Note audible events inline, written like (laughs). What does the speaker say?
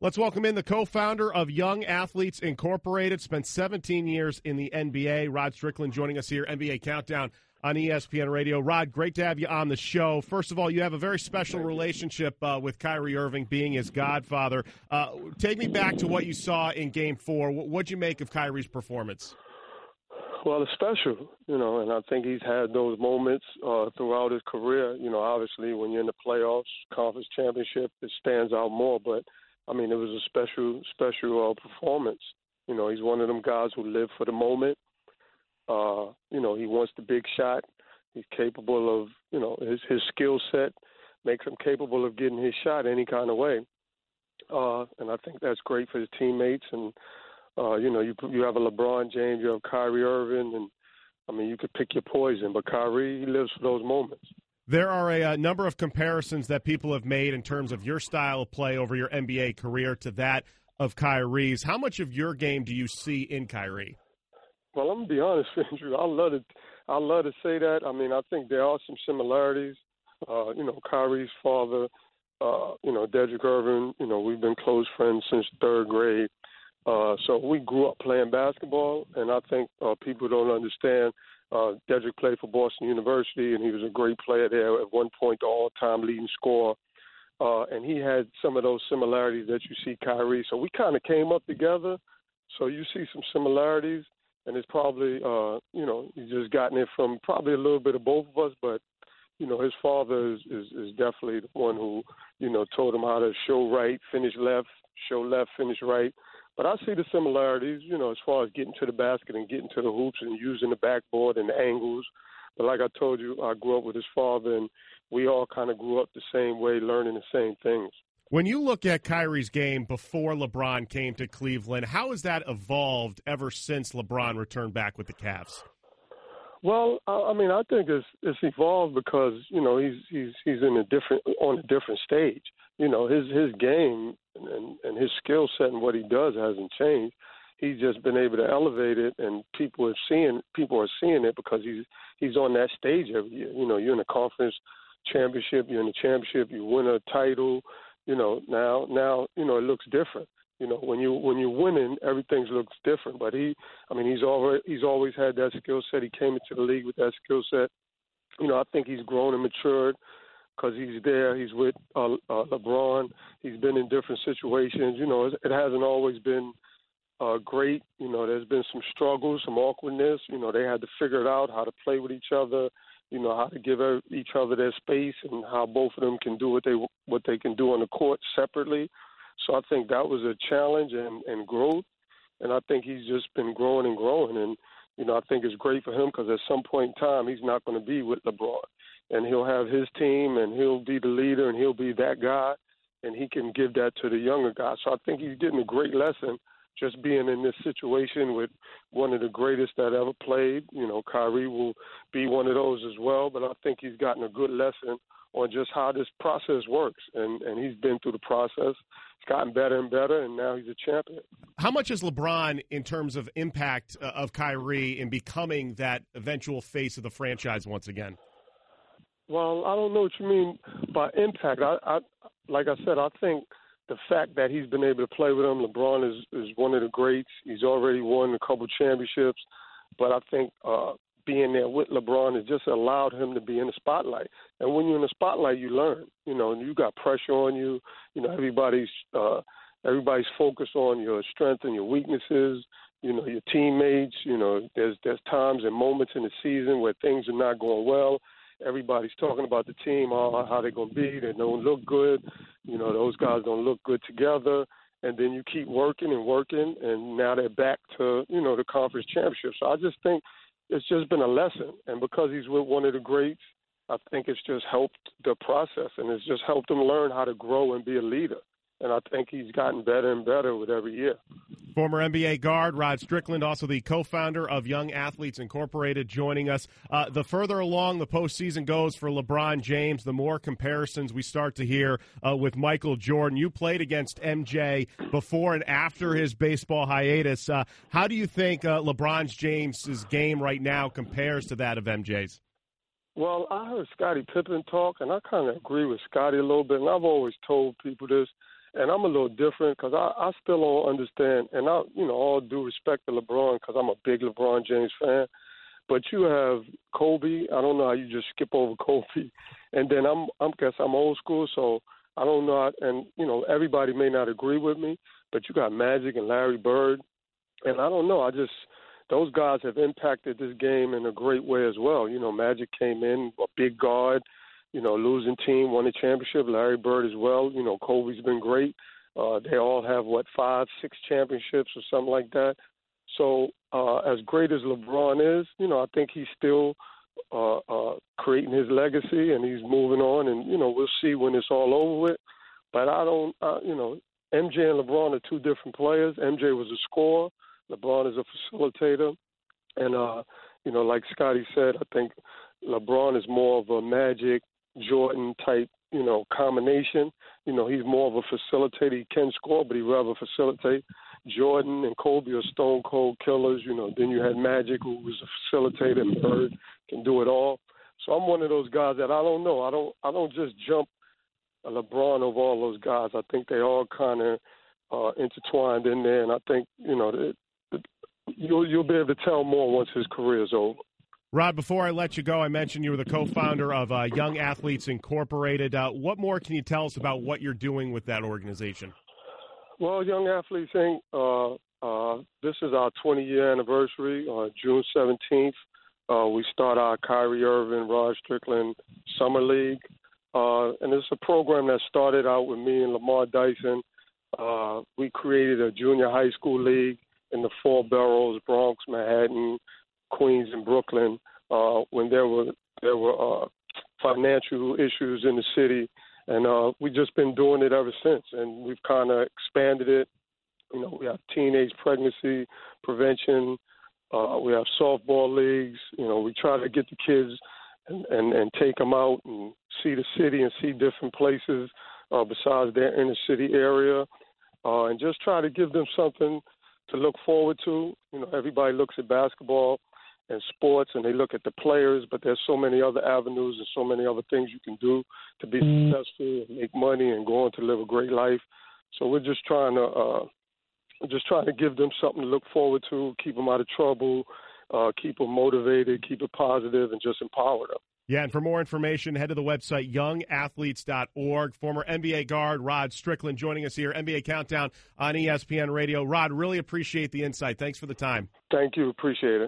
Let's welcome in the co-founder of Young Athletes Incorporated. Spent 17 years in the NBA. Rod Strickland joining us here, NBA Countdown on ESPN Radio. Rod, great to have you on the show. First of all, you have a very special relationship uh, with Kyrie Irving, being his godfather. Uh, take me back to what you saw in Game Four. What'd you make of Kyrie's performance? Well, it's special, you know, and I think he's had those moments uh, throughout his career. You know, obviously when you're in the playoffs, conference championship, it stands out more. But I mean, it was a special, special uh, performance. You know, he's one of them guys who live for the moment. Uh, you know, he wants the big shot. He's capable of, you know, his his skill set makes him capable of getting his shot any kind of way. Uh, and I think that's great for his teammates. And uh, you know, you you have a LeBron James, you have Kyrie Irving, and I mean, you could pick your poison. But Kyrie, he lives for those moments. There are a, a, number of comparisons that people have made in terms of your style of play over your NBA career to that of Kyrie's. How much of your game do you see in Kyrie? Well, I'm gonna be (laughs) honest, Andrew. I love to, I love to say that. I mean, I think there are some similarities. Uh, you know, Kyrie's father, uh, you know, Drederick Irving. You know, we've been close friends since third grade. Uh, so we grew up playing basketball, and I think uh, people don't understand uh, Drederick played for Boston University, and he was a great player there. At one point, the all-time leading scorer, uh, and he had some of those similarities that you see Kyrie. So we kind of came up together. So you see some similarities, and it's probably, uh, you know, he's just gotten it from probably a little bit of both of us. But you know, his father is, is is definitely the one who, you know, told him how to show right, finish left, show left, finish right. But I see the similarities, you know, as far as getting to the basket and getting to the hoops and using the backboard and the angles. But like I told you, I grew up with his father, and we all kind of grew up the same way, learning the same things. When you look at Kyrie's game before LeBron came to Cleveland, how has that evolved ever since LeBron returned back with the Cavs? Well, I mean, I think it's it's evolved because you know he's he's he's in a different on a different stage. You know, his his game and and his skill set and what he does hasn't changed. He's just been able to elevate it, and people are seeing people are seeing it because he's he's on that stage every year. You know, you're in a conference championship, you're in the championship, you win a title. You know, now now you know it looks different. You know, when you when you're winning, everything looks different. But he, I mean, he's always he's always had that skill set. He came into the league with that skill set. You know, I think he's grown and matured because he's there. He's with uh, uh, LeBron. He's been in different situations. You know, it, it hasn't always been uh, great. You know, there's been some struggles, some awkwardness. You know, they had to figure it out how to play with each other. You know, how to give each other their space and how both of them can do what they what they can do on the court separately. So I think that was a challenge and, and growth. And I think he's just been growing and growing. And, you know, I think it's great for him because at some point in time, he's not going to be with LeBron. And he'll have his team and he'll be the leader and he'll be that guy. And he can give that to the younger guys. So I think he's getting a great lesson just being in this situation with one of the greatest that ever played. You know, Kyrie will be one of those as well. But I think he's gotten a good lesson on just how this process works. And, and he's been through the process. It's gotten better and better, and now he's a champion. How much is LeBron in terms of impact uh, of Kyrie in becoming that eventual face of the franchise once again? Well, I don't know what you mean by impact. I, I like I said, I think the fact that he's been able to play with him, LeBron is is one of the greats. He's already won a couple championships, but I think uh, being there with LeBron has just allowed him to be in the spotlight. And when you're in the spotlight, you learn. You know, you got pressure on you. You know, everybody's uh, everybody's focused on your strengths and your weaknesses. You know, your teammates. You know, there's there's times and moments in the season where things are not going well. Everybody's talking about the team, how, how they're going to be. They don't look good. You know, those guys don't look good together and then you keep working and working, and now they're back to you know the conference championship. So I just think it's just been a lesson. And because he's with one of the greats, I think it's just helped the process and it's just helped him learn how to grow and be a leader. And I think he's gotten better and better with every year. Former NBA guard Rod Strickland, also the co founder of Young Athletes Incorporated, joining us. Uh, the further along the postseason goes for LeBron James, the more comparisons we start to hear uh, with Michael Jordan. You played against MJ before and after his baseball hiatus. Uh, how do you think uh, LeBron James's game right now compares to that of MJ's? Well, I heard Scottie Pippen talk, and I kind of agree with Scottie a little bit. And I've always told people this and I'm a little different because I, I still don't understand. And I, you know, all due respect to LeBron because I'm a big LeBron James fan. But you have Kobe. I don't know how you just skip over (laughs) Kobe. And then I'm, I'm guess I'm old school, so I don't know. And you know, everybody may not agree with me, but you got Magic and Larry Bird, and I don't know. I just those guys have impacted this game in a great way as well. You know, Magic came in a big guard you know, losing team won the championship. Larry Bird as well. You know, Kobe's been great. Uh, they all have what five, six championships or something like that. So uh, as great as LeBron is, you know, I think he's still uh, uh, creating his legacy and he's moving on. And you know, we'll see when it's all over with. But I don't, uh, you know, MJ and LeBron are two different players. MJ was a scorer. LeBron is a facilitator. And uh, you know, like Scottie said, I think LeBron is more of a magic Jordan type, you know, combination. You know, he's more of a facilitator. He can score, but he rather facilitate. Jordan and Kobe are stone cold killers. You know, then you had Magic, who was a facilitator, and Bird can do it all. So I'm one of those guys that I don't know. I don't. I don't just jump a LeBron over all those guys. I think they all kind of uh, intertwined in there, and I think you know that you'll you'll be able to tell more once his career is over. Rod, before I let you go, I mentioned you were the co-founder of uh, Young Athletes Incorporated. Uh, what more can you tell us about what you're doing with that organization? Well, Young Athletes Inc. Uh, uh, this is our 20-year anniversary on June 17th. Uh, we start our Kyrie Irving, Rod Strickland Summer League, uh, and it's a program that started out with me and Lamar Dyson. we created a junior high school league in the four boroughs: Bronx, Manhattan, Queens and Brooklyn uh, when there were there were uh, financial issues in the city, and uh, we've just been doing it ever since. And we've kind of expanded it. You know, we have teenage pregnancy prevention. Uh, we have softball leagues. You know, we try to get the kids and, and, and take them out and see the city and see different places uh, besides their inner city area, uh, and just try to give them something to look forward to. You know, everybody looks at basketball and sports and they look at the players, but there's so many other avenues and so many other things you can do to be mm. successful and make money and go on to live a great life. So we're just trying to uh, just trying to give them something to look forward to, keep them out of trouble, uh, keep them motivated, keep it positive, and just empower them. Yeah, and for more information, head to the website youngathletes.org. Former NBA guard Rod Strickland joining us here, NBA Countdown on ESPN Radio. Rod, really appreciate the insight. Thanks for the time. Thank you. Appreciate it.